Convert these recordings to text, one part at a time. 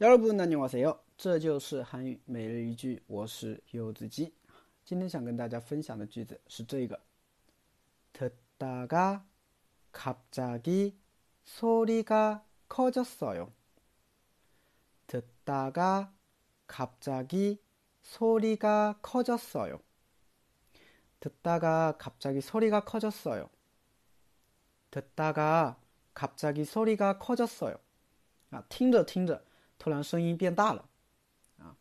여러분 안녕하세요. 这就是韩语每日一句，我是柚子鸡。今天想跟大家分享的句子是这个：듣다가갑자기소리가커졌어요。듣다가갑자기소리가커졌어 요。 듣다가갑자기소리가커졌어 요。 듣다가갑자기소리가커졌어 요。 啊，听着听着。 突然声音变大了，啊，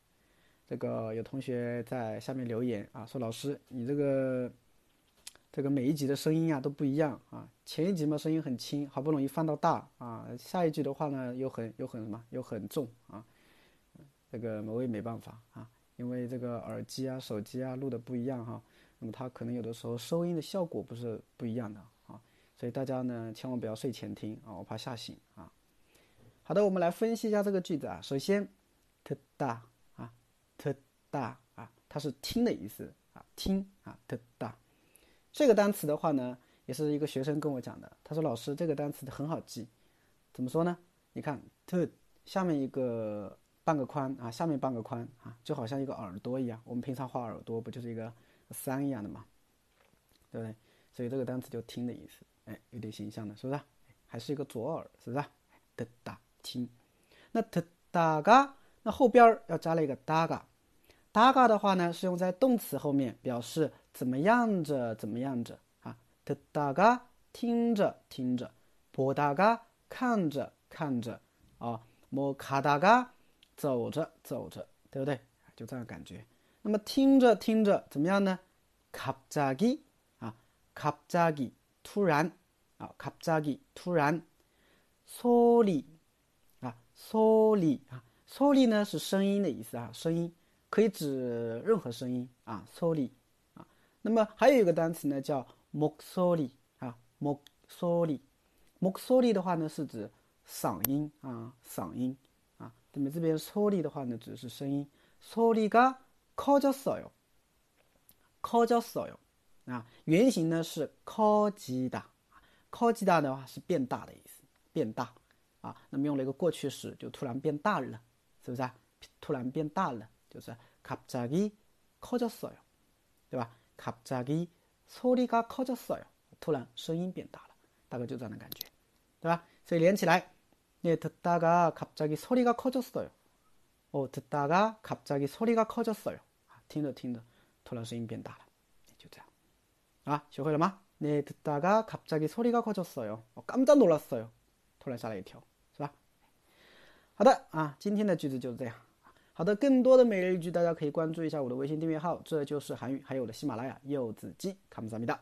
这个有同学在下面留言啊，说老师你这个这个每一集的声音啊都不一样啊，前一集嘛声音很轻，好不容易放到大啊，下一句的话呢又很又很什么又很重啊，这个我也没办法啊，因为这个耳机啊手机啊录的不一样哈，那么它可能有的时候收音的效果不是不一样的啊，所以大家呢千万不要睡前听啊，我怕吓醒啊。好的，我们来分析一下这个句子啊。首先，特大啊，特大啊，它是听的意思啊，听啊，特大。这个单词的话呢，也是一个学生跟我讲的。他说：“老师，这个单词很好记，怎么说呢？你看，特下面一个半个宽啊，下面半个宽啊，就好像一个耳朵一样。我们平常画耳朵不就是一个三一样的嘛，对不对？所以这个单词就听的意思，哎，有点形象的，是不是？还是一个左耳，是不是？特大。”听，那特大嘎，那后边要加了一个大嘎，大嘎的话呢是用在动词后面，表示怎么样着怎么样着啊。特大嘎听着听着，보다嘎看着看着啊，뭐가다嘎走着走着，对不对？就这样感觉。那么听着听着怎么样呢？갑자기啊，갑자기突然啊，갑자기突然，소리 소리啊，소리呢是声音的意思啊，声音可以指任何声音啊，소리啊。那么还有一个单词呢叫목소리啊，목소 리， 목소리的话呢是指嗓音啊，嗓音啊。那么这边소리的话呢指的是声音，소리가커졌어 요， 커졌어 요。 啊，原型呢是커지 다， 커지다的话是变大的意思，变大。 啊，那么用了一个过去时，就突然变大了，是不是啊？突然变大了，就是갑자기커졌어 요， 对吧？갑자기소리가커졌어 요， 突然声音变大了，大概就这样的感觉，对吧？所以连起来，네듣다가갑자기소리가커졌어 요， 哦，듣다가갑자기소리가커졌어 요， 啊，听着听着，突然声音变大了，就这样，啊，学会了吗？네듣다가갑자기소리가커졌어 요， 哦，깜짝놀랐어 요， 突然吓了一跳。 好的啊，今天的句子就是这样。好的，更多的每日一句，大家可以关注一下我的微信订阅号，这就是韩语，还有我的喜马拉雅柚子鸡，汤姆萨米的。